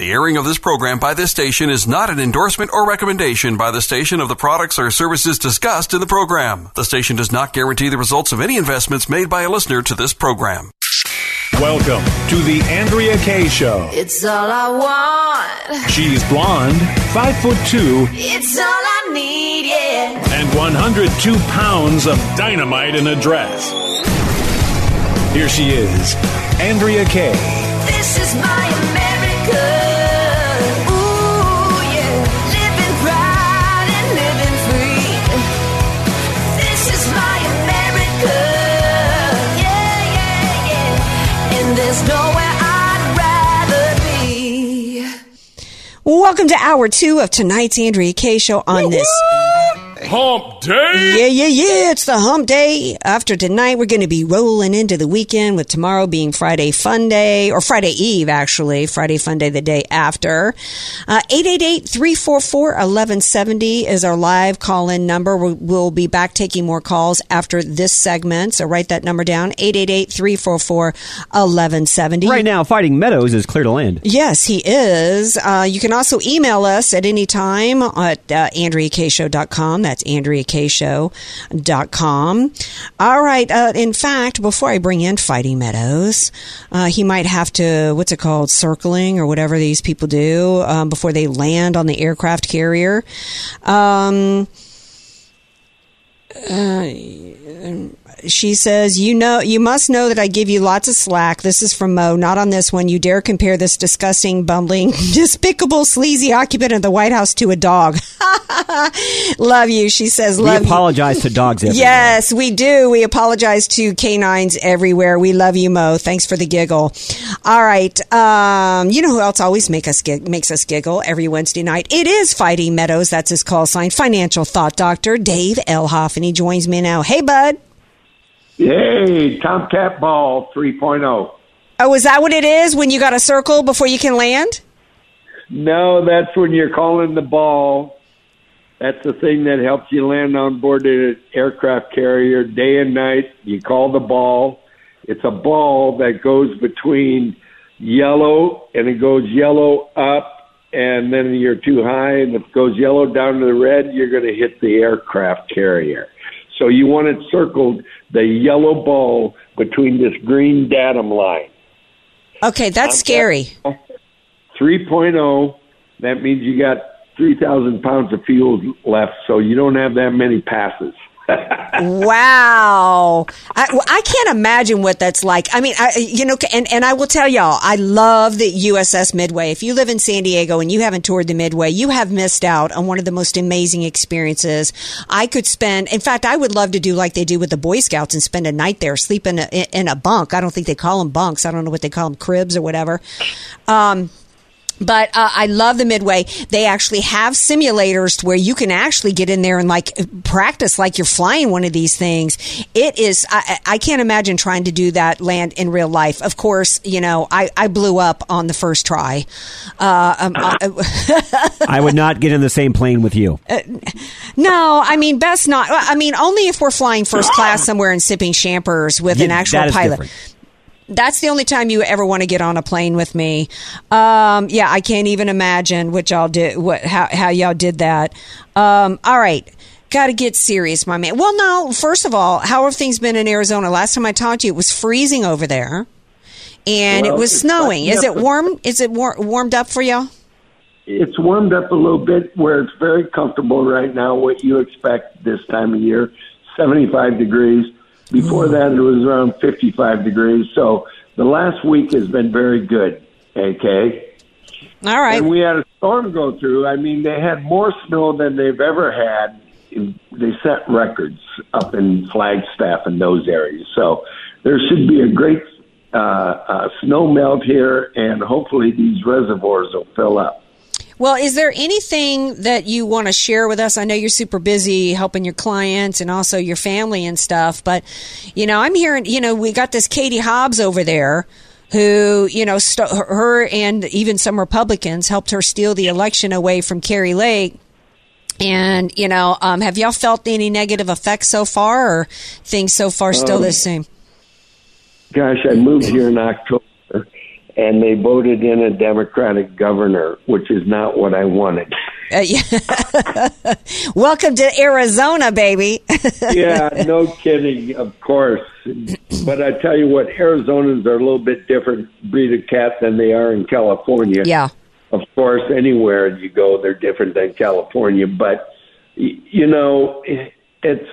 The airing of this program by this station is not an endorsement or recommendation by the station of the products or services discussed in the program. The station does not guarantee the results of any investments made by a listener to this program. Welcome to the Andrea Kay Show. It's all I want. She's blonde, five foot two, It's all I need, yeah. and 102 pounds of dynamite in a dress. Here she is, Andrea Kay. This is my America. Welcome to hour two of tonight's Andrea K show on this. Hump Day! Yeah, yeah, yeah. It's the hump day. After tonight, we're going to be rolling into the weekend with tomorrow being Friday Fun Day, or Friday Eve, actually. Friday Fun Day the day after. Uh, 888-344-1170 is our live call-in number. We'll, we'll be back taking more calls after this segment. So write that number down. 888-344-1170. Right now, Fighting Meadows is clear to land. Yes, he is. Uh, you can also email us at any time at uh, AndreaKShow.com. That's AndreaKShow.com. All right. Uh, in fact, before I bring in Fighting Meadows, uh, he might have to, what's it called, circling or whatever these people do um, before they land on the aircraft carrier. Um, uh, she says, "You know, you must know that I give you lots of slack. This is from Mo. Not on this one. You dare compare this disgusting, bumbling, despicable, sleazy occupant of the White House to a dog. love you." She says, We "Love you." apologize to dogs everywhere. Yes, we do. We apologize to canines everywhere. We love you, Mo. Thanks for the giggle. All right. Um, you know who else always make us gig- makes us giggle every Wednesday night? It is Fighting Meadows. That's his call sign. Financial thought doctor Dave Elhoff, and he joins me now. Hey, bud. Yay, Tomcat Ball 3.0. Oh, is that what it is when you got a circle before you can land? No, that's when you're calling the ball. That's the thing that helps you land on board an aircraft carrier day and night. You call the ball. It's a ball that goes between yellow and it goes yellow up and then you're too high and if it goes yellow down to the red, you're going to hit the aircraft carrier. So you want it circled the yellow ball between this green datum line. Okay, that's scary. 3.0, that means you got 3,000 pounds of fuel left, so you don't have that many passes. Wow. I, I can't imagine what that's like. I mean, I, you know, and, and I will tell y'all, I love the USS Midway. If you live in San Diego and you haven't toured the Midway, you have missed out on one of the most amazing experiences. I could spend, in fact, I would love to do like they do with the Boy Scouts and spend a night there, sleep in a, in a bunk. I don't think they call them bunks. I don't know what they call them, cribs or whatever. Um, but uh, I love the Midway. They actually have simulators where you can actually get in there and like practice like you're flying one of these things. It is. I, I can't imagine trying to do that land in real life. Of course, you know I, I blew up on the first try. Uh, um, I, I would not get in the same plane with you. no, I mean best not. I mean only if we're flying first class somewhere and sipping champers with Yeah, an actual pilot. different. That's the only time you ever want to get on a plane with me. Um, yeah, I can't even imagine what y'all did, what how how y'all did that. Um, all right, got to get serious, my man. Well, no, first of all, how have things been in Arizona? Last time I talked to you, it was freezing over there, and it was snowing. Is it warm? Is it war- warmed up for y'all? it's warmed up a little bit where it's very comfortable right now, what you expect this time of year 75 degrees. Before that, it was around 55 degrees. So the last week has been very good, okay? All right. And we had a storm go through. I mean, they had more snow than they've ever had. They set records up in Flagstaff and those areas. So there should be a great uh, uh, snow melt here, and hopefully these reservoirs will fill up. Well, is there anything that you want to share with us? I know you're super busy helping your clients and also your family and stuff, but you know, I'm hearing, you know, we got this Katie Hobbs over there who, you know, st- her and even some Republicans helped her steal the election away from Kari Lake. And, you know, um, have y'all felt any negative effects so far or things so far still Um, the same? Gosh, I moved here in October, and they voted in a Democratic governor, which is not what I wanted. Uh, yeah. Welcome to Arizona, baby. yeah, no kidding, of course. But I tell you what, Arizonans are a little bit different breed of cat than they are in California. yeah. Of course, anywhere you go, they're different than California. But you know, it's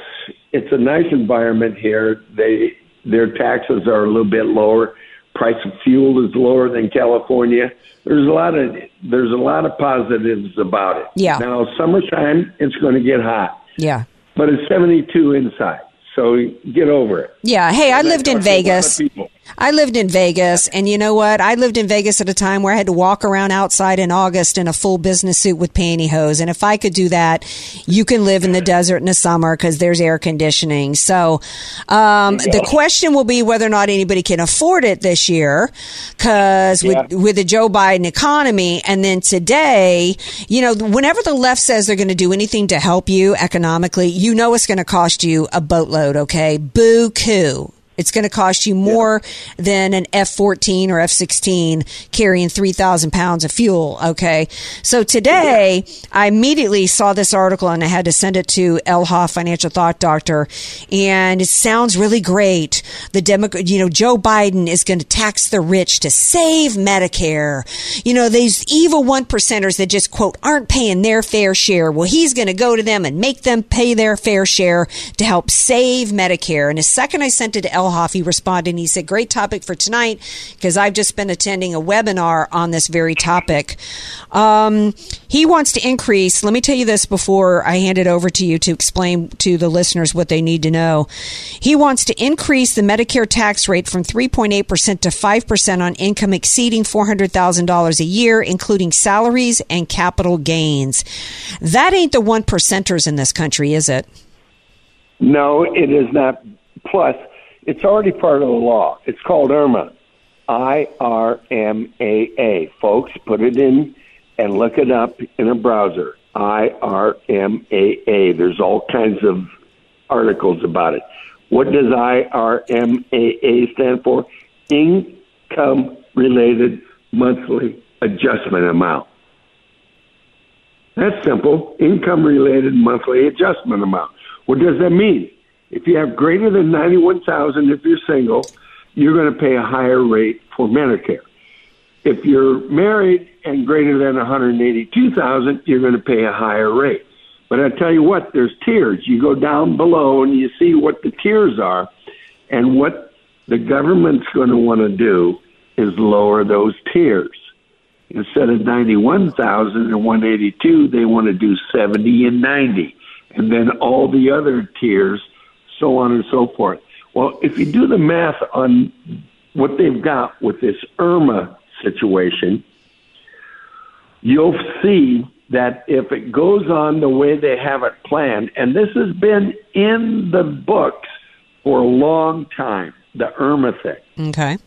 it's a nice environment here. They their taxes are a little bit lower. Price of fuel is lower than California. There's a lot of there's a lot of positives about it. Yeah. Now, summertime, it's going to get hot, Yeah. but it's 72 inside, so get over it. Yeah. Hey, I lived in talk to a lot of Vegas. I lived in Vegas, and you know what? I lived in Vegas at a time where I had to walk around outside in August in a full business suit with pantyhose. And if I could do that, you can live in the desert in the summer because there's air conditioning. So, um, the question will be whether or not anybody can afford it this year, because with with the Joe Biden economy, and then today, you know, whenever the left says they're going to do anything to help you economically, you know it's going to cost you a boatload. Okay, boo coo. It's going to cost you more than an F 14 or F 16 carrying 3,000 pounds of fuel. Okay. So today I immediately saw this article and I had to send it to Elhoff, financial thought doctor. And it sounds really great. The Democrat, you know, Joe Biden is going to tax the rich to save Medicare. You know, these evil one percenters that just quote aren't paying their fair share. Well, he's going to go to them and make them pay their fair share to help save Medicare. And the second I sent it to El He responded and he said, Great topic for tonight because I've just been attending a webinar on this very topic. Um, he wants to increase, let me tell you this before I hand it over to you to explain to the listeners what they need to know. He wants to increase the Medicare tax rate from 3.8% to 5% on income exceeding $400,000 a year, including salaries and capital gains. That ain't the one percenters in this country, is it? No, it is not. Plus, it's already part of the law. It's called IRMAA. I R M A A. Folks, put it in and look it up in a browser. I R M A A. There's all kinds of articles about it. What does I R M A A stand for? Income related monthly adjustment amount. That's simple. Income related monthly adjustment amount. What does that mean? If you have greater than 91,000 if you're single, you're going to pay a higher rate for Medicare. If you're married and greater than 182,000, you're going to pay a higher rate. But I tell you what, there's tiers. You go down below and you see what the tiers are, and what the government's going to want to do is lower those tiers. Instead of 91,000 and 182, they want to do 70 and 90, and then all the other tiers, so on and so forth. Well, if you do the math on what they've got with this Irma situation, you'll see that if it goes on the way they have it planned, and this has been in the books for a long time, the Irma thing. Okay.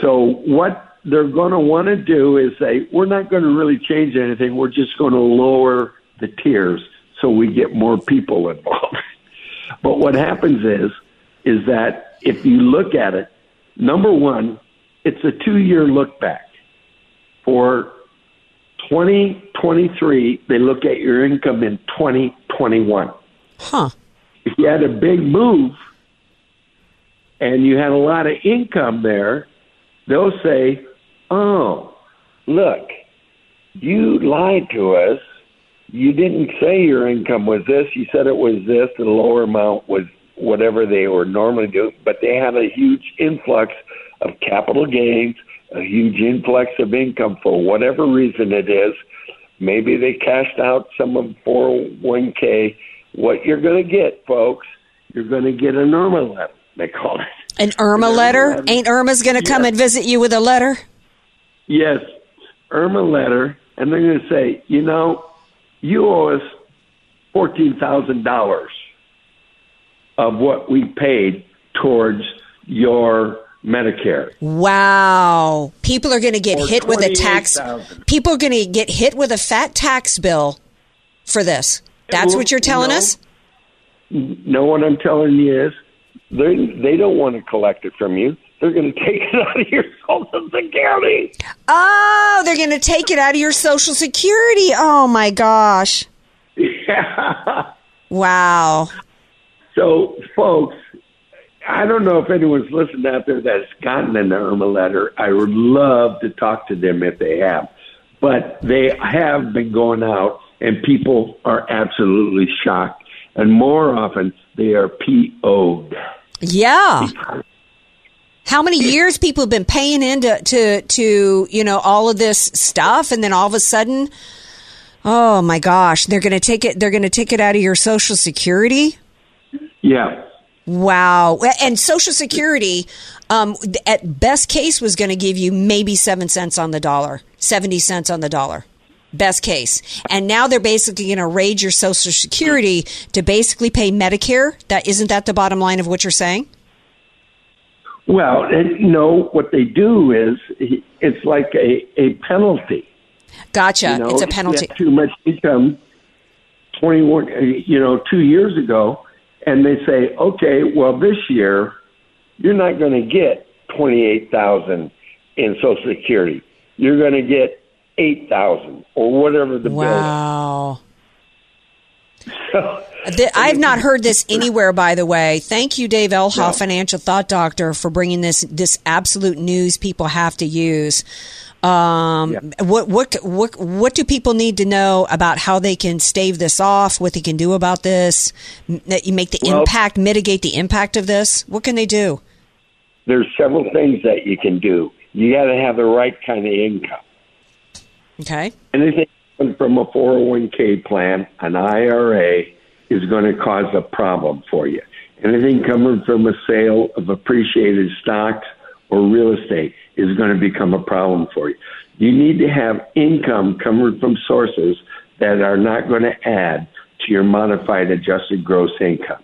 So what they're going to want to do is say, we're not going to really change anything. We're just going to lower the tiers so we get more people involved. but what happens is, is that if you look at it, number one, it's a two-year look back. For 2023, they look at your income in 2021. Huh. If you had a big move and you had a lot of income there, they'll say, "Oh, look, you lied to us. You didn't say your income was this. You said it was this. The lower amount was whatever they were normally do, but they had a huge influx of capital gains, a huge influx of income for whatever reason it is. Maybe they cashed out some of 401k. What you're going to get, folks, you're going to get a Irma letter. They call it. An Irma letter? Ain't Irma's going to come and visit you with a letter? Yes, Irma letter, and they're going to say, you know, you owe us fourteen thousand dollars of what we paid towards your Medicare. Wow. People are going to get Or hit with a tax. 28,000. People are going to get hit with a fat tax bill for this. That's Well, what you're telling no. us? No, what I'm telling you is, they they don't want to collect it from you. They're going to take it out of your Social Security. Oh, they're going to take it out of your Social Security. Oh, my gosh. Yeah. Wow. So, folks, I don't know if anyone's listened out there that's gotten an Irma letter. I would love to talk to them if they have. But they have been going out, and people are absolutely shocked. And more often, they are PO'd. Yeah. How many years people have been paying into to to you know all of this stuff, and then all of a sudden, oh my gosh, they're going to take it. They're going to take it out of your Social Security. Yeah. Wow. And Social Security, um, at best case, was going to give you maybe seven cents on the dollar, 70 cents on the dollar. Best case. And now they're basically going to raid your Social Security to basically pay Medicare. That isn't that the bottom line of what you're saying? Well, and, no, what they do is it's like a, a penalty. Gotcha. You know, it's a penalty. too much income, twenty one, you know, two years ago, and they say, okay, well, this year you're not going to get twenty eight thousand in Social Security. You're going to get eight thousand or whatever the Wow. bill. So, Th- I've not heard this anywhere, by the way. Thank you, Dave Elhoff, financial thought doctor, for bringing this this absolute news people have to use. Um, What what what what do people need to know about how they can stave this off? What they can do about this? That you make the Well- impact, mitigate the impact of this. What can they do? there's several things that you can do. You got to have the right kind of income. Okay. anything from a 401k plan, an IRA, is going to cause a problem for you. Anything coming from a sale of appreciated stocks or real estate is going to become a problem for you. You need to have income coming from sources that are not going to add to your modified adjusted gross income.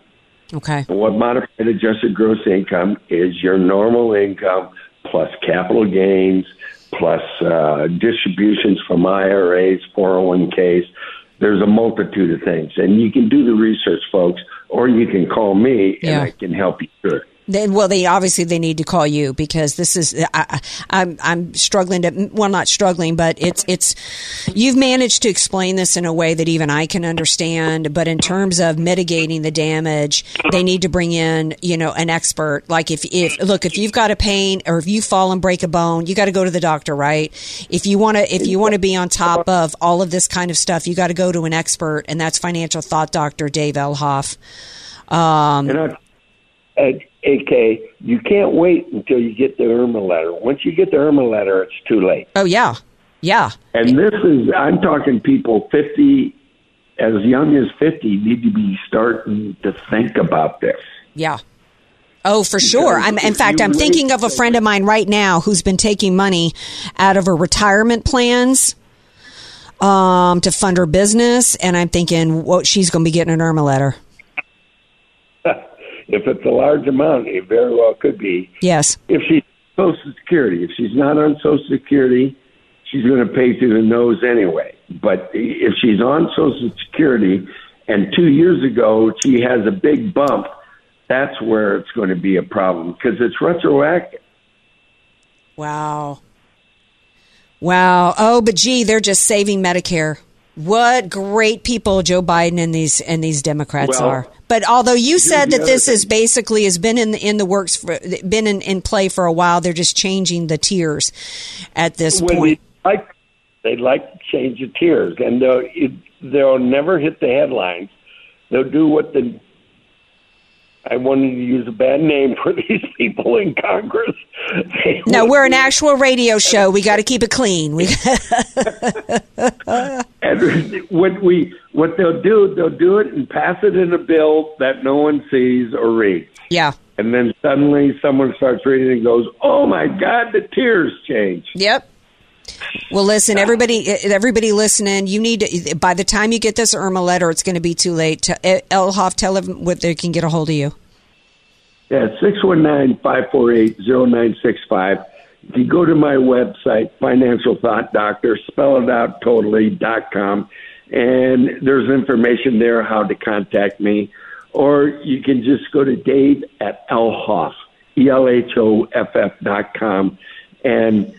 Okay. And what modified adjusted gross income is your normal income plus capital gains plus uh, distributions from IRAs, 401ks. There's a multitude of things. And you can do the research, folks, or you can call me and Yeah. I can help you through it. Well, they obviously they need to call you because this is I, I- I'm I'm struggling to well not struggling, but it's it's you've managed to explain this in a way that even I can understand. But in terms of mitigating the damage, they need to bring in you know an expert. Like if if look if you've got a pain or if you fall and break a bone, you got to go to the doctor, right? If you want to if you want to be on top of all of this kind of stuff, you got to go to an expert, and that's financial thought doctor Dave Elhoff. Um, And I, at AK, you can't wait until you get the IRMAA letter. Once you get the IRMAA letter, it's too late. oh yeah, yeah. And this is, I'm talking people 50, as young as 50, need to be starting to think about this. Yeah. Oh, for sure. I'm, in fact, I'm thinking of a friend of mine right now who's been taking money out of her retirement plans um, to fund her business, and I'm thinking, what she's going to be getting an Irma letter. If it's a large amount, it very well could be. Yes. If she's on Social Security, if she's not on Social Security, she's going to pay through the nose anyway. But if she's on Social Security and two years ago she has a big bump, that's where it's going to be a problem because it's retroactive. Wow. Wow. Oh, but gee, they're just saving Medicare. What great people Joe Biden and these and these Democrats Well, are. But although you said that this is basically has been in the, in the works for been in, in play for a while, they're just changing the tiers at this When point. they like they'd like to change the tiers, and they'll it, they'll never hit the headlines. They'll do what the I wanted to use a bad name for these people in Congress. They No, we're an actual radio show. We got to keep it clean. We what we what they'll do, they'll do it and pass it in a bill that no one sees or reads. Yeah. And then suddenly someone starts reading and goes, "Oh my God, the tears change." Yep. Well, listen, everybody, everybody listening, you need to, by the time you get this Irma letter, it's going to be too late. To, Elhoff, tell them what they can get a hold of you. Yeah, 619-548-0965. If you go to my website, Financial Thought Doctor, spell it out totally, dot com, and there's information there how to contact me. Or you can just go to Dave at Elhoff, E-L-H-O-F-F dot com, and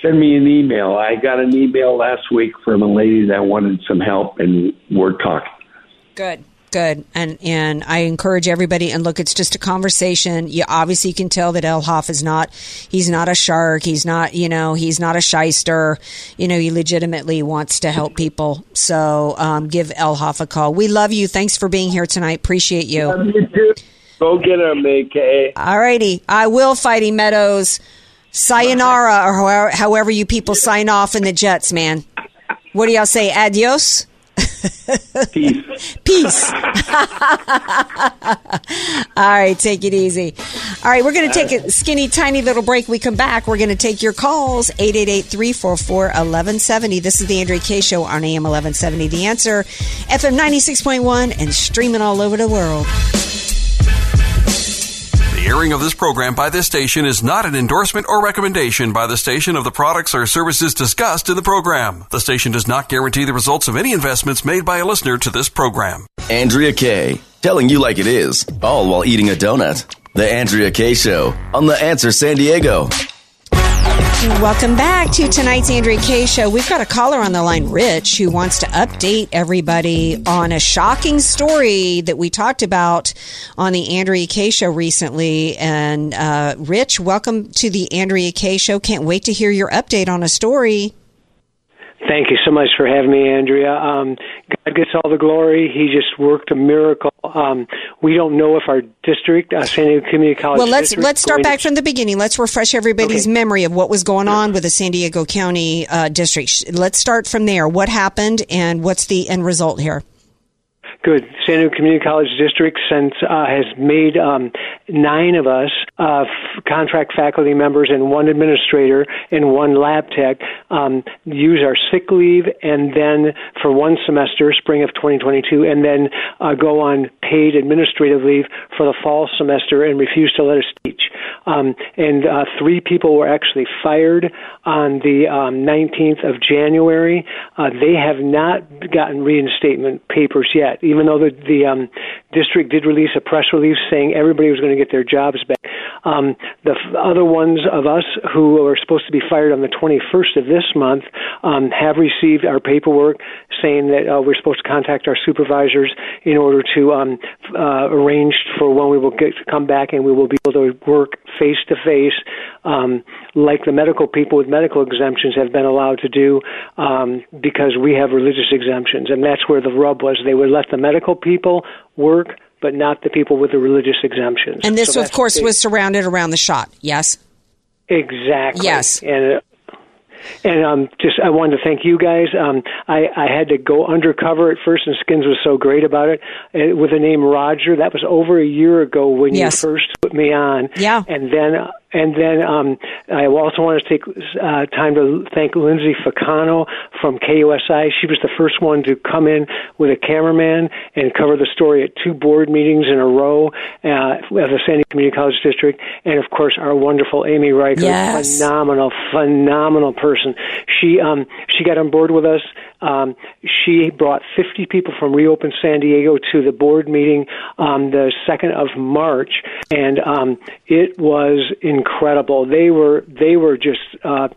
send me an email. I got an email last week from a lady that wanted some help, and we're talking. Good. Good. And and I encourage everybody and look, it's just a conversation. You obviously can tell that Elhoff is not he's not a shark. He's not, you know, he's not a shyster. You know, he legitimately wants to help people. So um, give Elhoff a call. We love you. Thanks for being here tonight. Appreciate you. You too. Go get him, AK. All righty. I will, Fighting Meadows. Sayonara, or however, however you people sign off in the Jets, man. What do y'all say? Adios? Peace. Peace. All right, take it easy. All right, we're going to take a skinny, tiny little break. We come back. We're going to take your calls 888 344 1170. This is the Andrea K Show on AM 1170. The answer FM 96.1 and streaming all over the world. Airing of this program by this station is not an endorsement or recommendation by the station of the products or services discussed in the program. The station does not guarantee the results of any investments made by a listener to this program. Andrea Kay, telling you like it is, all while eating a donut. The Andrea Kay Show on The Answer San Diego. Welcome back to tonight's Andrea K show. We've got a caller on the line, Rich, who wants to update everybody on a shocking story that we talked about on the Andrea K show recently. And uh, Rich, welcome to the Andrea K show. Can't wait to hear your update on a story. Thank you so much for having me, Andrea. Um, God gets all the glory. He just worked a miracle. Um, we don't know if our district, uh, San Diego Community College. Well, let's let's start going to- back from the beginning. Let's refresh everybody's Okay. memory of what was going on with the San Diego County uh, district. Let's start from there. What happened, and what's the end result here? Good. San Diego Community College District since uh, has made um, nine of us uh, f- contract faculty members and one administrator and one lab tech um, use our sick leave and then for one semester, spring of 2022, and then uh, go on paid administrative leave for the fall semester and refuse to let us teach. Um, and uh, three people were actually fired on the um, 19th of January. Uh, they have not gotten reinstatement papers yet, even though the, the um, district did release a press release saying everybody was going to get their jobs back. Um, the f- other ones of us who are supposed to be fired on the 21st of this month um, have received our paperwork saying that uh, we're supposed to contact our supervisors in order to um, uh, arrange for when we will get to come back and we will be able to work face to face um, like the medical people with medical exemptions have been allowed to do um, because we have religious exemptions. And that's where the rub was. They would let the medical people work, but not the people with the religious exemptions. And this, So of course, was surrounded around the shot. Yes. Exactly. Yes. And uh, and um, just I wanted to thank you guys. Um, I, I had to go undercover at first, and Skins was so great about it. Uh, with the name Roger, that was over a year ago when Yes. you first put me on. Yeah. And then and then um, I also want to take uh, time to thank Lindsay Ficano from KUSI. She was the first one to come in with a cameraman and cover the story at two board meetings in a row uh, of the San Diego Community College District, and of course our wonderful Amy Reichert, Yes. phenomenal, phenomenal person. She um, she got on board with us. Um, she brought 50 people from Reopen San Diego to the board meeting on the 2nd of March, and um, it was incredible. They were they were just uh,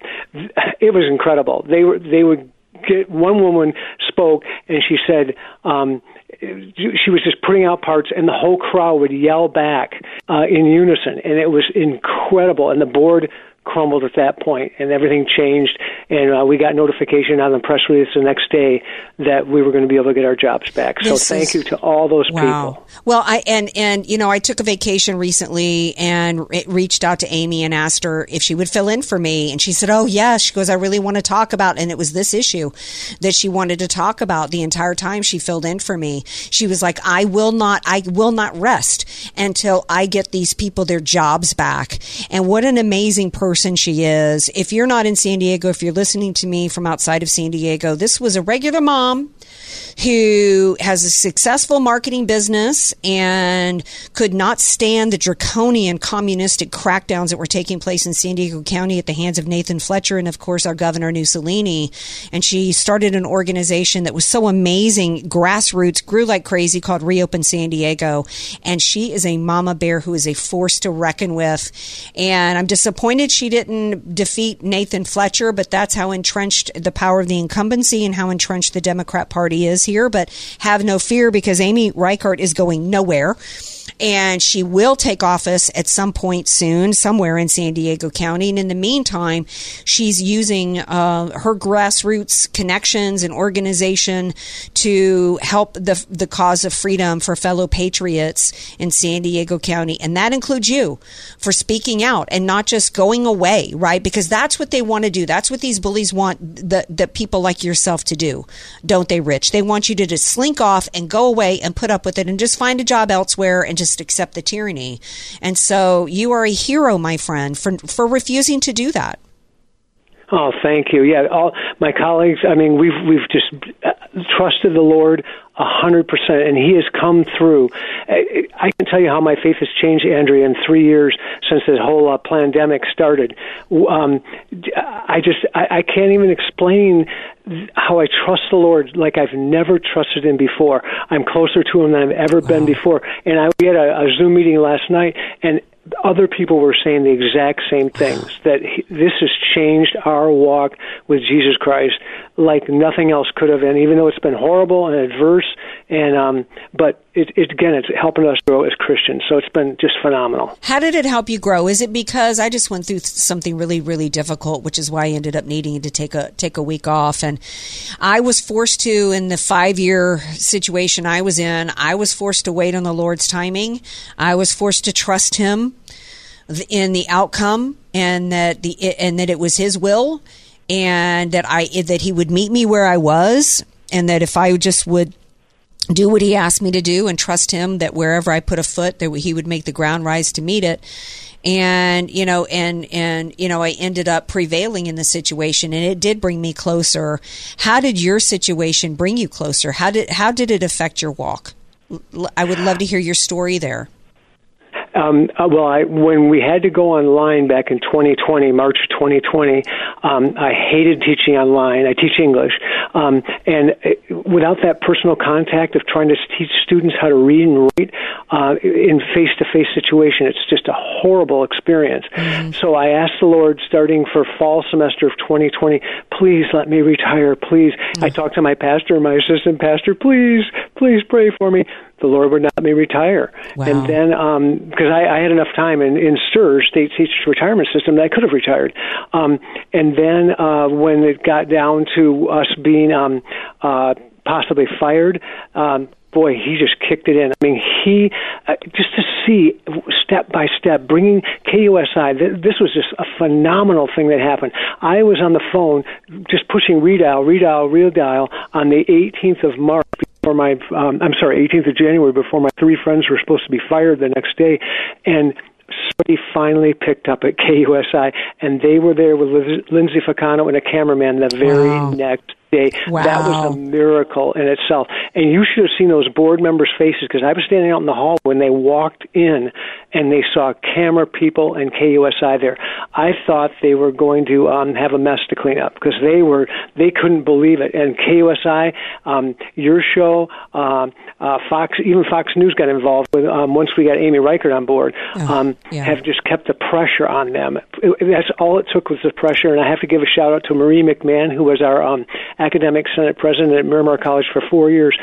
it was incredible. They were they would get one woman spoke and she said. Um, she was just putting out parts, and the whole crowd would yell back uh, in unison, and it was incredible. And the board crumbled at that point, and everything changed. And uh, we got notification on the press release the next day that we were going to be able to get our jobs back. So This thank is- you to all those Wow. people. Well, I and and you know, I took a vacation recently and re- reached out to Amy and asked her if she would fill in for me, and she said, "Oh yes." She goes, "I really want to talk about," and it was this issue that she wanted to talk about the entire time she filled in for me. She was like, "I will not, I will not rest until I get these people their jobs back." And what an amazing person she is. If you're not in San Diego, if you're listening to me from outside of San Diego, this was a regular mom who has a successful marketing business and could not stand the draconian communistic crackdowns that were taking place in San Diego County at the hands of Nathan Fletcher and, of course, our governor Mussolini. And she started an organization that was so amazing, grassroots, grew like crazy, called Reopen San Diego. And she is a mama bear who is a force to reckon with. And I'm disappointed she didn't defeat Nathan Fletcher, but that's how entrenched the power of the incumbency and how entrenched the Democrat Party is here. But have no fear because Amy Reichert is going nowhere. And she will take office at some point soon, somewhere in San Diego County. And in the meantime, she's using uh, her grassroots connections and organization to help the the cause of freedom for fellow patriots in San Diego County, and that includes you for speaking out and not just going away, right? Because that's what they want to do. That's what these bullies want the the people like yourself to do, don't they, Rich? They want you to just slink off and go away and put up with it and just find a job elsewhere and just accept the tyranny. And so you are a hero, my friend, for for refusing to do that. Oh, thank you. Yeah, all my colleagues. I mean, we've we've just uh, trusted the Lord a hundred percent, and He has come through. I, can tell you how my faith has changed, Andrea, in three years since this whole uh, pandemic started. Um, I just I, I can't even explain how I trust the Lord like I've never trusted Him before. I'm closer to Him than I've ever been before. And I we had a, a Zoom meeting last night, and other people were saying the exact same things that he, this has changed our walk with Jesus Christ like nothing else could have and even though it's been horrible and adverse and um but it, it again it's helping us grow as Christians so it's been just phenomenal How did it help you grow? Is it because I just went through something really, really difficult, which is why I ended up needing to take a take a week off, and I was forced to in the five year situation I was in. I was forced to wait on the Lord's timing. I was forced to trust Him in the outcome, and that the and that it was His will, and that I that He would meet me where I was, and that if I just would do what he asked me to do and trust him that wherever I put a foot that he would make the ground rise to meet it. And you know and and you know I ended up prevailing in the situation and it did bring me closer. How did your situation bring you closer? How did how did it affect your walk? I would love to hear your story there Um, uh, well, I, when we had to go online back in 2020, March 2020, um, I hated teaching online. I teach English, um, and uh, without that personal contact of trying to teach students how to read and write uh, in face-to-face situation, it's just a horrible experience. So I asked the Lord, starting for fall semester of 2020, please let me retire. Please, I talked to my pastor, my assistant pastor, please, please pray for me the Lord would not let me retire. And then, because I, I had enough time in, in STIR, State Teachers Retirement System, that I could have retired. Um, and then uh, when it got down to us being um, uh, possibly fired, um, boy, he just kicked it in. I mean, he uh, just to see step by step bringing KUSI. Th- this was just a phenomenal thing that happened. I was on the phone just pushing redial, redial, redial on the 18th of March before my um, I'm sorry, 18th of January before my three friends were supposed to be fired the next day, and somebody finally picked up at KUSI, and they were there with Liz- Lindsay Facano and a cameraman the very Wow. next day. That was a miracle in itself. And you should have seen those board members' faces because I was standing out in the hall when they walked in and they saw camera people and KUSI there. I thought they were going to um, have a mess to clean up because they were they couldn't believe it. And KUSI, um, your show, um, uh, Fox, even Fox News got involved with um, once we got Amy Reichert on board. Um, yeah. Have just kept the pressure on them. It- that's all it took was the pressure. And I have to give a shout out to Marie McMahon, who was our um, academic senate president at Miramar College for four years.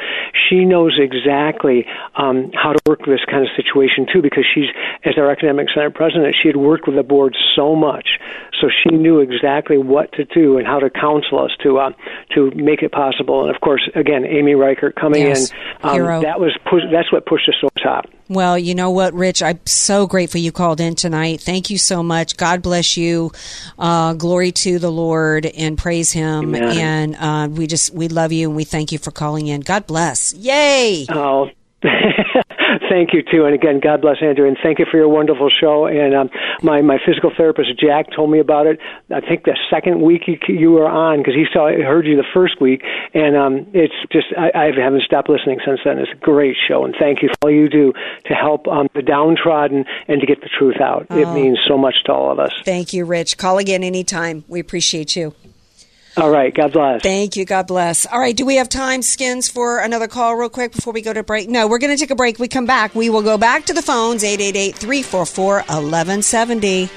She knows exactly um, how to work this kind of situation too, because she's as our academic senate president, she had worked with the board so much, so she knew exactly what to do and how to counsel us to uh, to make it possible. And of course, again, Amy Reichert coming Yes, in, um, that was push, that's what pushed us over the top. Well, you know what, Rich? I'm so grateful you called in tonight. Thank you so much. God bless you. Uh, glory to the Lord and praise Him. Amen. And uh, we just we love you and we thank you for calling in. God bless. Yay! Oh, thank you too, and again, God bless Andrew, and thank you for your wonderful show. And um, my my physical therapist Jack told me about it. I think the second week you, you were on because he saw heard you the first week, and um, it's just I, I haven't stopped listening since then. It's a great show, and thank you for all you do to help um, the downtrodden and to get the truth out. It Oh. means so much to all of us. Thank you, Rich. Call again anytime. We appreciate you. All right, God bless. Thank you. God bless. All right. Do we have time, Skins, for another call real quick before we go to break? No, we're going to take a break. We come back. We will go back to the phones 888 344 1170.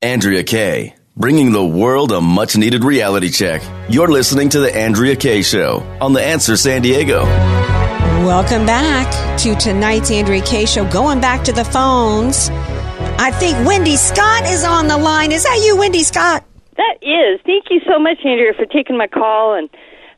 Andrea Kay, bringing the world a much needed reality check. You're listening to The Andrea Kay Show on The Answer San Diego. Welcome back to tonight's Andrea K show. Going back to the phones. I think Wendy Scott is on the line. Is that you, Wendy Scott? That is. Thank you so much, Andrea, for taking my call. And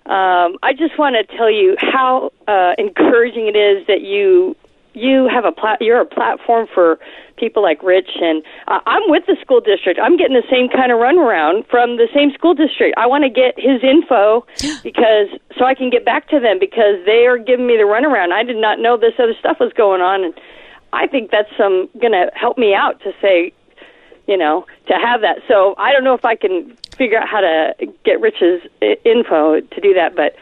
um, I just want to tell you how uh, encouraging it is that you you have a plat- you're a platform for people like Rich. And uh, I'm with the school district. I'm getting the same kind of runaround from the same school district. I want to get his info because so I can get back to them because they are giving me the runaround. I did not know this other stuff was going on, and I think that's some going to help me out to say you know, to have that. So I don't know if I can figure out how to get Rich's info to do that, but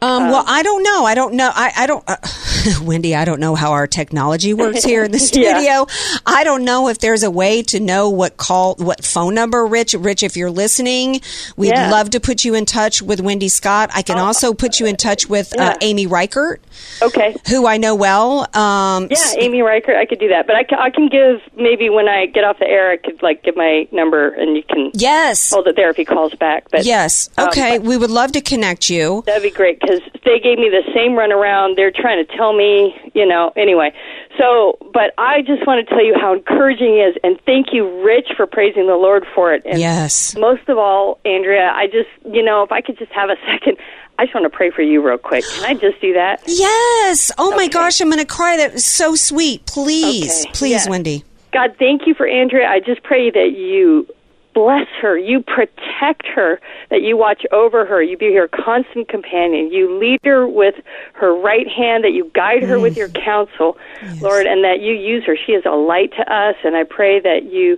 Um, well, I don't know. I don't know. I, I don't, uh, Wendy, I don't know how our technology works here in the Yeah. studio. I don't know if there's a way to know what call, what phone number, Rich. Rich, if you're listening, we'd Yeah. love to put you in touch with Wendy Scott. I can also put you in touch with uh, Amy Reichert, okay. who I know well. Um, Yeah, Amy Reichert, I could do that. But I can, I can give maybe when I get off the air, I could like give my number and you can yes hold it there if he calls back. But yes. um, Okay. we would love to connect you. That'd be great because they gave me the same runaround. They're trying to tell me, you know, anyway. So, but I just want to tell you how encouraging it is, and thank you, Rich, for praising the Lord for it. And Yes. Most of all, Andrea, I just, you know, if I could just have a second, I just want to pray for you real quick. Can I just do that? Yes. Oh my gosh, I'm going to cry. That was so sweet. Please, Okay. please, Yeah. Wendy. God, thank you for Andrea. I just pray that you bless her, you protect her, that you watch over her, you be her constant companion, you lead her with her right hand, that you guide her with your counsel, Lord, and that you use her. She is a light to us, and I pray that you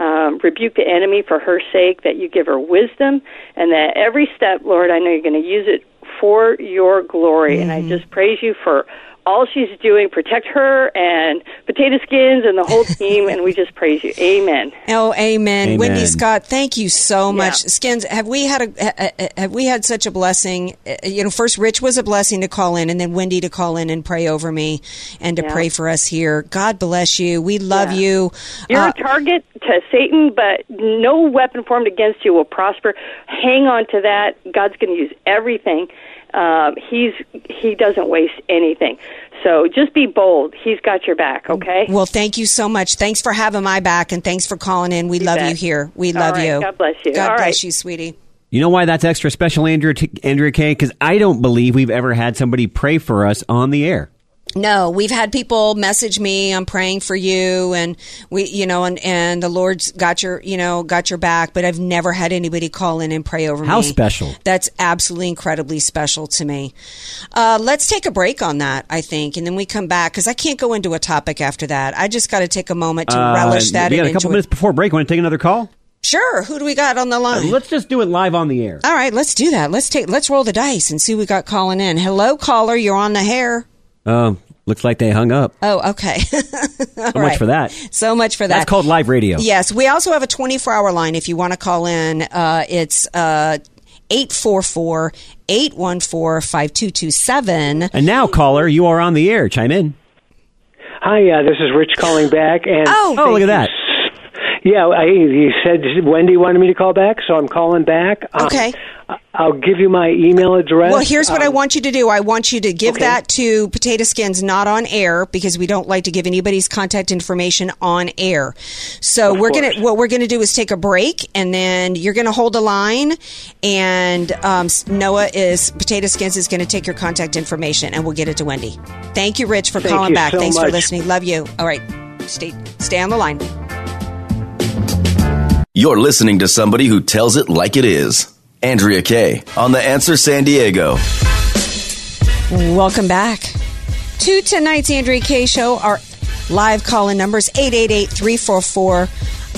um, rebuke the enemy for her sake, that you give her wisdom, and that every step, Lord, I know you're going to use it for your glory, and I just praise you for all she's doing. Protect her and Potato Skins and the whole team, and we just praise you. Amen. Oh, amen. Amen. Wendy Scott, thank you so much. Skins, have we had a ha- ha- have we had such a blessing? Uh, You know, first Rich was a blessing to call in, and then Wendy to call in and pray over me and to Yeah. pray for us here. God bless you. We love Yeah. you. You're Uh, a target to Satan, but no weapon formed against you will prosper. Hang on to that. God's going to use everything. Um, he's he doesn't waste anything. So just be bold. He's got your back. Okay. well, thank you so much. Thanks for having my back, and thanks for calling in. We You love bet. you here. We All love right. you. God bless you. God All bless right. you, sweetie. You know why that's extra special, Andrea, T- Andrea K? Because I don't believe we've ever had somebody pray for us on the air. No, we've had people message me. I'm praying for you, and we, you know, and and the Lord's got your, you know, got your back. But I've never had anybody call in and pray over me. How special. That's absolutely incredibly special to me. Uh, let's take a break on that, I think, and then we come back because I can't go into a topic after that. I just got to take a moment to Uh, relish that. We got a couple minutes before break. Want to take another call? Sure. Who do we got on the Uh, line? let's just do it live on the air. All right, let's do that. Let's take. Let's roll the dice and see who we got calling in. Hello, caller. You're on the hair. Oh, looks like they hung up. Oh, okay. So much for that. So much for that. That's called live radio. Yes, we also have a 24 hour line if you want to call in. Uh, it's uh, 844 814 5227. And now, caller, you are on the air. Chime in. Hi, uh, this is Rich calling back. And Oh. Oh, look at that. Yeah, I, you said Wendy wanted me to call back, so I'm calling back. Um, Okay. I'll give you my email address. Well, here's what I Um, want you to do. I want you to give Okay. that to Potato Skins, not on air, because we don't like to give anybody's contact information on air. So Of we're gonna what we're gonna do is take a break, and then you're gonna hold a line, and um, Noah is Potato Skins is gonna take your contact information, and we'll get it to Wendy. Thank you, Rich, for Thank calling back. so Thanks for listening. Love you. All right, stay stay on the line. You're listening to somebody who tells it like it is. Andrea Kay on The Answer San Diego. Welcome back to tonight's Andrea K Show. Our live call in numbers 888 344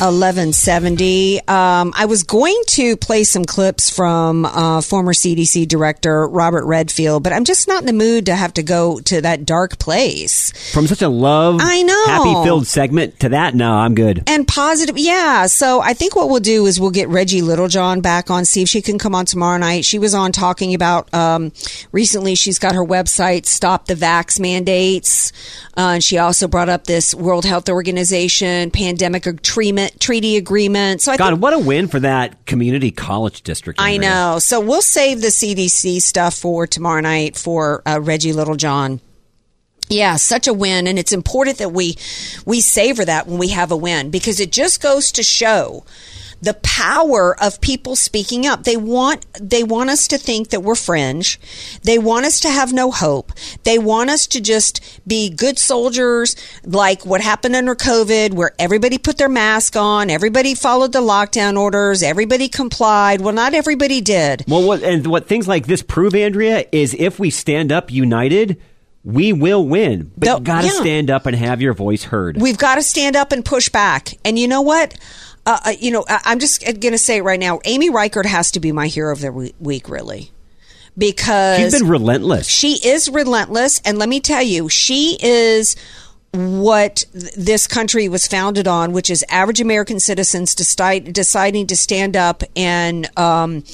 1170. Um, I was going to play some clips from uh, former CDC director Robert Redfield, but I'm just not in the mood to have to go to that dark place. From such a love, I know. happy filled segment to that, no, I'm good. And positive, yeah. So I think what we'll do is we'll get Reggie Littlejohn back on, see if she can come on tomorrow night. She was on talking about um, recently. She's got her website, Stop the Vax Mandates, uh, and she also brought up this World Health Organization pandemic treatment treaty agreement. So I God, think what a win for that community college district. I know. So we'll save the CDC stuff for tomorrow night for uh, Reggie Littlejohn. Yeah, such a win, and it's important that we we savor that when we have a win because it just goes to show the power of people speaking up. They want they want us to think that we're fringe. They want us to have no hope. They want us to just be good soldiers like what happened under COVID where everybody put their mask on, everybody followed the lockdown orders, everybody complied. Well, not everybody did. Well, what and what things like this prove, Andrea, is if we stand up united, we will win. But Though- you got to yeah. stand up and have your voice heard. We've got to stand up and push back. And you know what? Uh, uh, you know, I- I'm just going to say it right now. Amy Reichert has to be my hero of the week, really, because She's been relentless. she is relentless. And let me tell you, she is what this country was founded on, which is average American citizens decide, deciding to stand up and, um,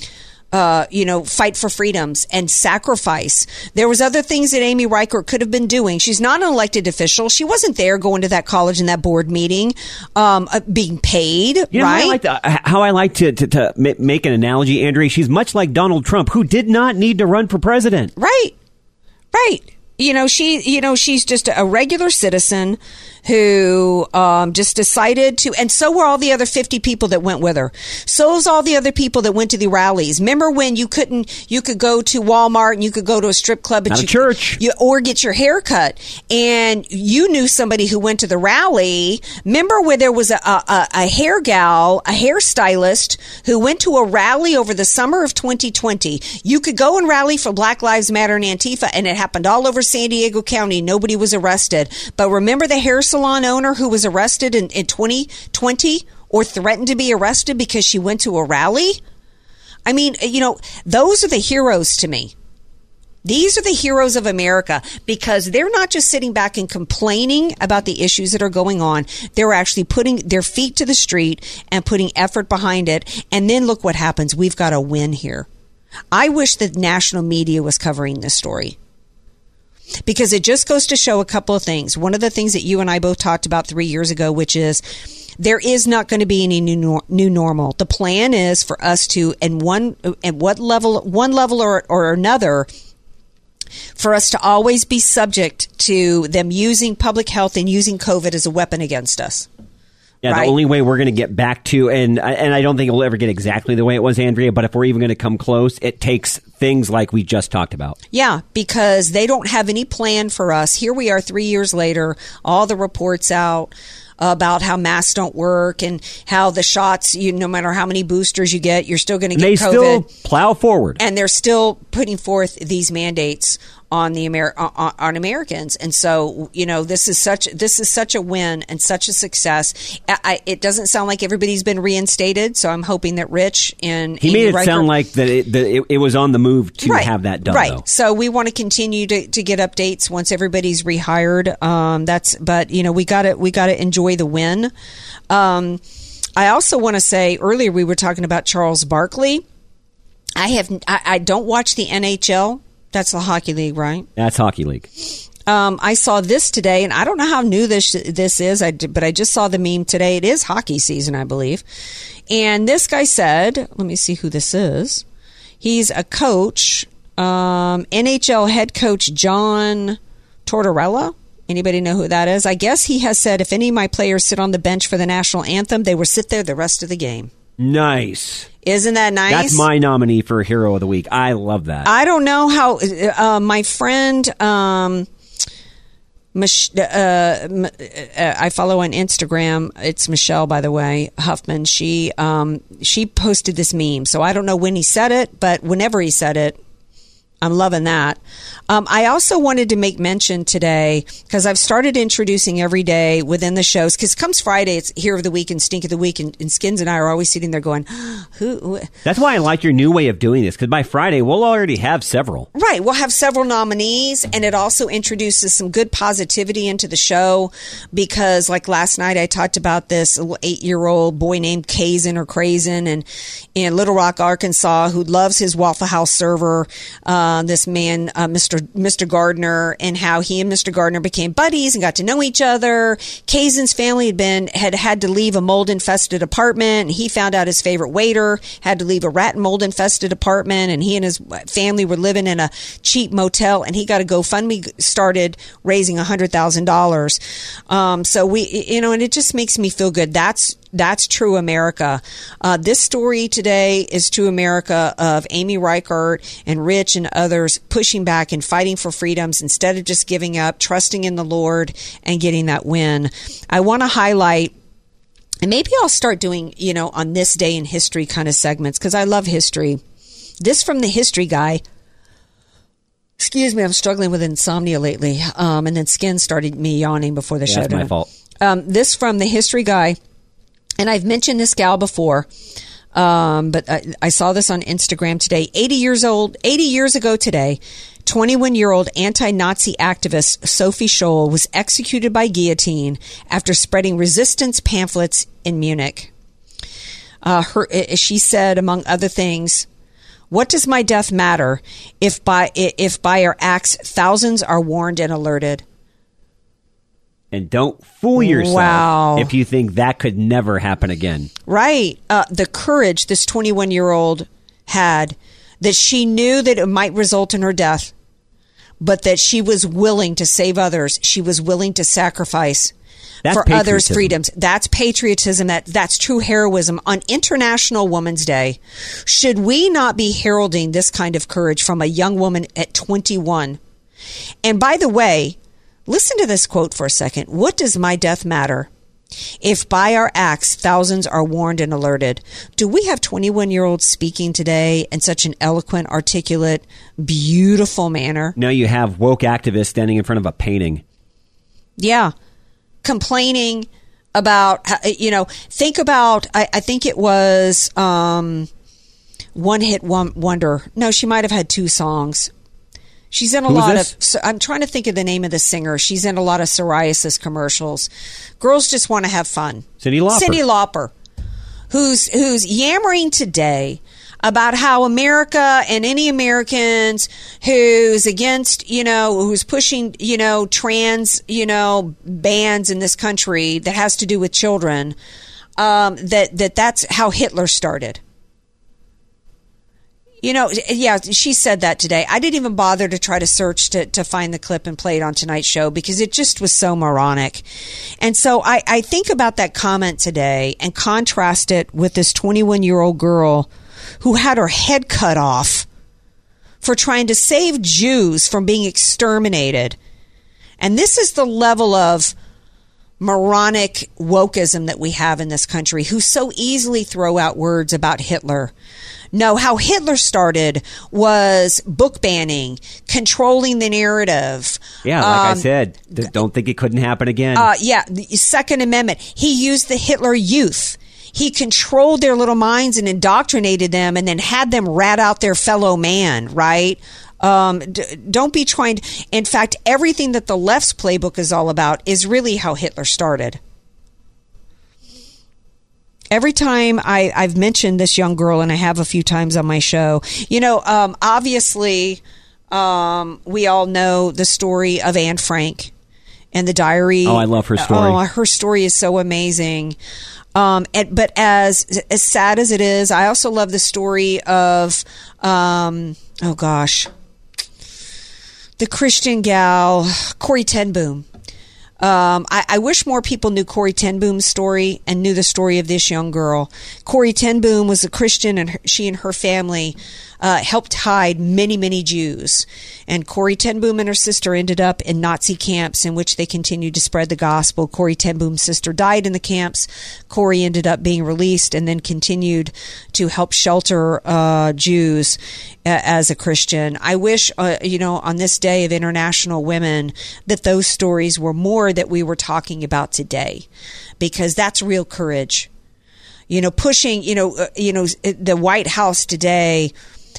uh, you know, fight for freedoms and sacrifice. There was other things that Amy Reichert could have been doing. She's not an elected official. She wasn't there going to that college and that board meeting, um, uh, being paid, You know how I right? like to, how I like to, to, to make an analogy, Andrea? She's much like Donald Trump, who did not need to run for president. Right. Right. You know, she, you know, she's just a regular citizen who um, just decided to, and so were all the other 50 people that went with her. So was all the other people that went to the rallies. Remember when you couldn't, you could go to Walmart and you could go to a strip club, but Not a you, church. you, or get your hair cut, and you knew somebody who went to the rally. Remember where there was a, a, a hair gal, a hairstylist who went to a rally over the summer of 2020. You could go and rally for Black Lives Matter and Antifa, and it happened all over San Diego County. Nobody was arrested. But remember the hair salon owner who was arrested in, in 2020 or threatened to be arrested because she went to a rally? I mean, you know, those are the heroes to me. These are the heroes of America because they're not just sitting back and complaining about the issues that are going on. They're actually putting their feet to the street and putting effort behind it. And then look what happens. We've got a win here. I wish the national media was covering this story because it just goes to show a couple of things. One of the things that you and I both talked about three years ago, which is there is not going to be any new new normal. The plan is for us to, and one at what level, one level or, or another, for us to always be subject to them using public health and using COVID as a weapon against us. Yeah, Right. the only way we're going to get back to, and and I don't think it'll ever get exactly the way it was, Andrea. But if we're even going to come close, it takes things like we just talked about. Yeah, because they don't have any plan for us. Here we are three years later, all the reports out about how masks don't work and how the shots, you no matter how many boosters you get, you're still going to get they COVID. still plow forward. and they're still putting forth these mandates on the Amer- on, on Americans, and so you know this is such this is such a win and such a success. I, I, it doesn't sound like everybody's been reinstated, so I'm hoping that Rich and He Amy made it Reichert- sound like that it, that it, it was on the move to have that done. Right. Though. So we want to continue to, to get updates once everybody's rehired. Um, that's but you know we got to we got to enjoy the win. Um, I also want to say earlier we were talking about Charles Barkley. I have I, I don't watch the NHL. That's the hockey league, right? That's hockey league. um, I saw this today, and I don't know how new this this is, I, but I just saw the meme today. It is hockey season, I believe. And this guy said, let me see who this is. He's a coach, um, NHL head coach John Tortorella. Anybody know who that is? I guess he has said if any of my players sit on the bench for the national anthem, they will sit there the rest of the game. Nice. Isn't that nice? That's my nominee for Hero of the Week. I love that. I don't know how uh, my friend. Um, Mich- uh, m- uh, I follow on Instagram. It's Michelle, by the way, Huffman. She um, she posted this meme, so I don't know when he said it, but whenever he said it, I'm loving that. Um, I also wanted to make mention today because I've started introducing every day within the shows. Because comes Friday, it's Hero of the Week and Stink of the Week, and, and Skins and I are always sitting there going, "Who?" who? That's why I like your new way of doing this because by Friday we'll already have several. Right. We'll have several nominees, and it also introduces some good positivity into the show because, like last night, I talked about this eight year old boy named Kazin or Crazen and in Little Rock, Arkansas, who loves his Waffle House server. Uh, this man, uh, Mr. Mr. Gardner, and how he and Mr. Gardner became buddies and got to know each other. Kazin's family had been had had to leave a mold infested apartment, and he found out his favorite waiter had to leave a rat and mold infested apartment, and he and his family were living in a cheap motel, and he got a GoFundMe started raising hundred thousand dollars. Um, so we, you know, and it just makes me feel good. That's that's true America. Uh, this story today is true America of Amy Reichert and Rich and others pushing back and fighting for freedoms instead of just giving up, trusting in the Lord and getting that win. I want to highlight and maybe I'll start doing, you know, on this day in history kind of segments because I love history. This from the history guy. Excuse me, I'm struggling with insomnia lately. Um, and then skin started me yawning before the Yeah, show. that's my fault. Um, this from the history guy, and I've mentioned this gal before, um, but I, I saw this on Instagram today. 80 years old, 80 years ago today, 21 year old anti Nazi activist Sophie Scholl was executed by guillotine after spreading resistance pamphlets in Munich. Uh, her, she said, among other things, what does my death matter if by if by our acts thousands are warned and alerted? And don't fool yourself Wow. if you think that could never happen again. Right. Uh, the courage this 21 year old had that she knew that it might result in her death, but that she was willing to save others. She was willing to sacrifice That's for others' freedoms. That's patriotism. That that's true heroism on International Women's Day. Should we not be heralding this kind of courage from a young woman at 21? And by the way, listen to this quote for a second. What does my death matter? If by our acts thousands are warned and alerted, do we have 21 year olds speaking today in such an eloquent, articulate, beautiful manner? Now you have woke activists standing in front of a painting. Yeah. Complaining about, you know, think about, I, I think it was um, One Hit Wonder. No, she might have had two songs. She's in a Who lot of. so I'm trying to think of the name of the singer. She's in a lot of psoriasis commercials. Girls just want to have fun. Cyndi Lauper. Cyndi Lauper, who's who's yammering today about how America and any Americans who's against, you know, who's pushing, you know, trans, you know, bans in this country that has to do with children, um, that that that's how Hitler started. You know, yeah, she said that today. I didn't even bother to try to search to, to find the clip and play it on tonight's show because it just was so moronic. And so I, I think about that comment today and contrast it with this 21 year old girl who had her head cut off for trying to save Jews from being exterminated. And this is the level of moronic wokeism that we have in this country who so easily throw out words about Hitler. No, how Hitler started was book banning, controlling the narrative. Yeah, like I Um, said, th- don't think it couldn't happen again. uh, yeah, the Second Amendment. He used the Hitler Youth. He controlled their little minds and indoctrinated them, and then had them rat out their fellow man. Right? Um, d- don't be trying. in fact, everything that the left's playbook is all about is really how Hitler started. Every time I, I've mentioned this young girl, and I have a few times on my show, you know, um, obviously, Um, we all know the story of Anne Frank and the diary. Oh, I love her story. Oh, her story is so amazing. Um, and, but as as sad as it is, I also love the story of um, oh gosh, the Christian gal Corrie Ten Boom. Um, I, I wish more people knew Corrie Ten Boom's story and knew the story of this young girl. Corrie Ten Boom was a Christian, and her, she and her family uh, helped hide many, many Jews. And Corrie Ten Boom and her sister ended up in Nazi camps in which they continued to spread the gospel. Corrie Ten Boom's sister died in the camps. Corrie ended up being released and then continued to help shelter uh, Jews uh, as a Christian. I wish, uh, you know, on this day of International Women, that those stories were more that we were talking about today, because that's real courage. You know, pushing, you know, uh, you know, the White House today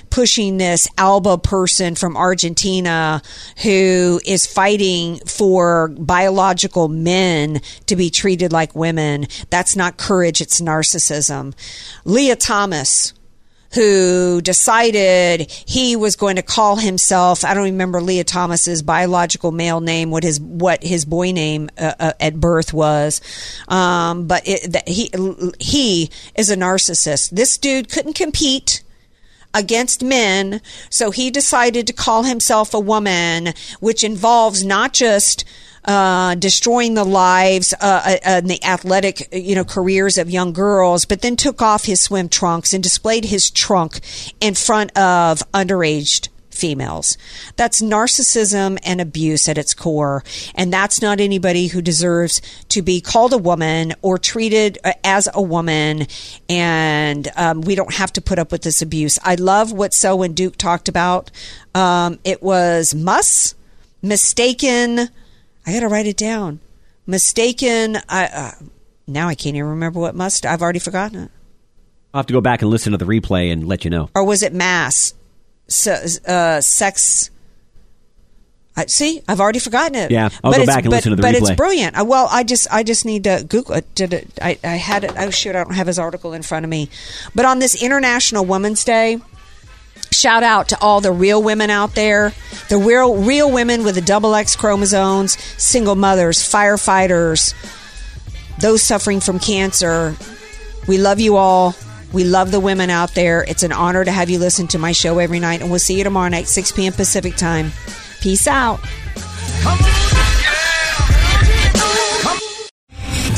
pushing this Alba person from Argentina who is fighting for biological men to be treated like women. That's not courage, it's narcissism. Lia Thomas, who decided he was going to call himself I don't remember Lia Thomas's biological male name what his what his boy name uh, uh, at birth was um, but it, he he is a narcissist this dude couldn't compete against men. So he decided to call himself a woman, which involves not just uh, destroying the lives uh, uh, and the athletic, you know, careers of young girls, but then took off his swim trunks and displayed his trunk in front of underage females. That's narcissism and abuse at its core. And that's not anybody who deserves to be called a woman or treated uh, as a woman. And um, we don't have to put up with this abuse. I love what Selwyn Duke talked about. Um, it was muss, mistaken. I got to write it down. Mistaken. I, uh, now I can't even remember what must. I've already forgotten it. I'll have to go back and listen to the replay and let you know. Or was it mass? Uh, sex. I, see, I've already forgotten it. Yeah, I'll but go it's- back and but, listen to the but replay. it's brilliant. Uh, Well, I just, I just need to Google it. Did it? I, I had it. Oh shoot, I don't have his article in front of me. But on this International Women's Day, shout out to all the real women out there, the real, real women with the double X chromosomes, single mothers, firefighters, those suffering from cancer. We love you all. We love the women out there. It's an honor to have you listen to my show every night, and we'll see you tomorrow night, 6 p.m. Pacific time. Peace out.